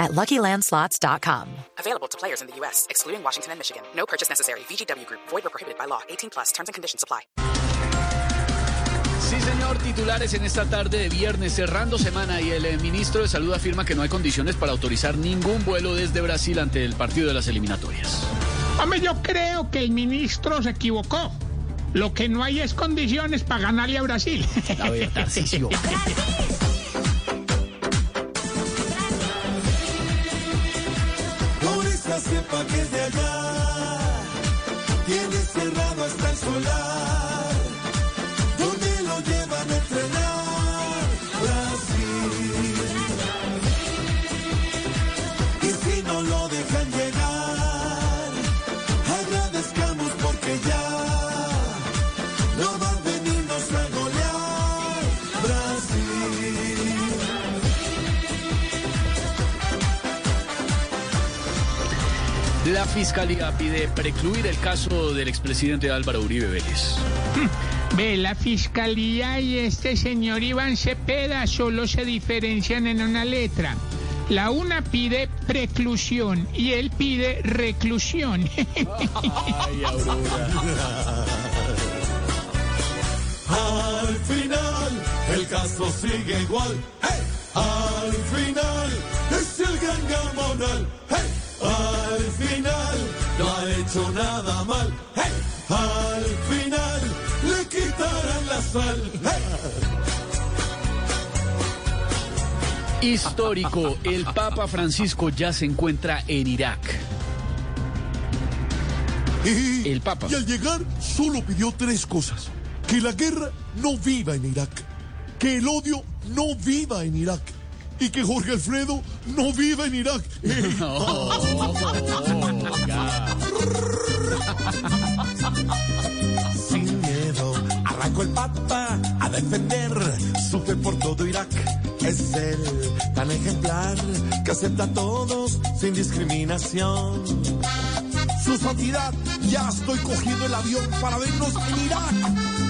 at LuckyLandSlots.com. Available to players in the U.S., excluding Washington and Michigan. No purchase necessary. VGW Group. Void or prohibited by law. 18 plus. Terms and conditions apply. Sí, señor, titulares en esta tarde de viernes, cerrando semana, y el eh, ministro de Salud afirma que no hay condiciones para autorizar ningún vuelo desde Brasil ante el partido de las eliminatorias. Hombre, yo creo que el ministro se equivocó. Lo que no hay es condiciones para ganarle a Brasil. A ver, Tarcisio. Turista skip because they're La fiscalía pide precluir el caso del expresidente Álvaro Uribe Vélez. Ve, la fiscalía y este señor Iván Cepeda solo se diferencian en una letra. La una pide preclusión y él pide reclusión. Ay, Aurora. Al final, el caso sigue igual. ¡Hey! Al final, es el gran gamonal. ¡Hey! Al final, no ha hecho nada mal. ¡Hey! Al final, le quitarán la sal. ¡Hey! Histórico, el Papa Francisco ya se encuentra en Irak. El Papa. Y al llegar solo pidió tres cosas. Que la guerra no viva en Irak. Que el odio no viva en Irak. Y que Jorge Alfredo no viva en Irak. Sin miedo, arrancó el Papa a defender su fe por todo Irak. Es él tan ejemplar que acepta a todos sin discriminación. Su santidad, ya estoy cogiendo el avión para vernos en Irak.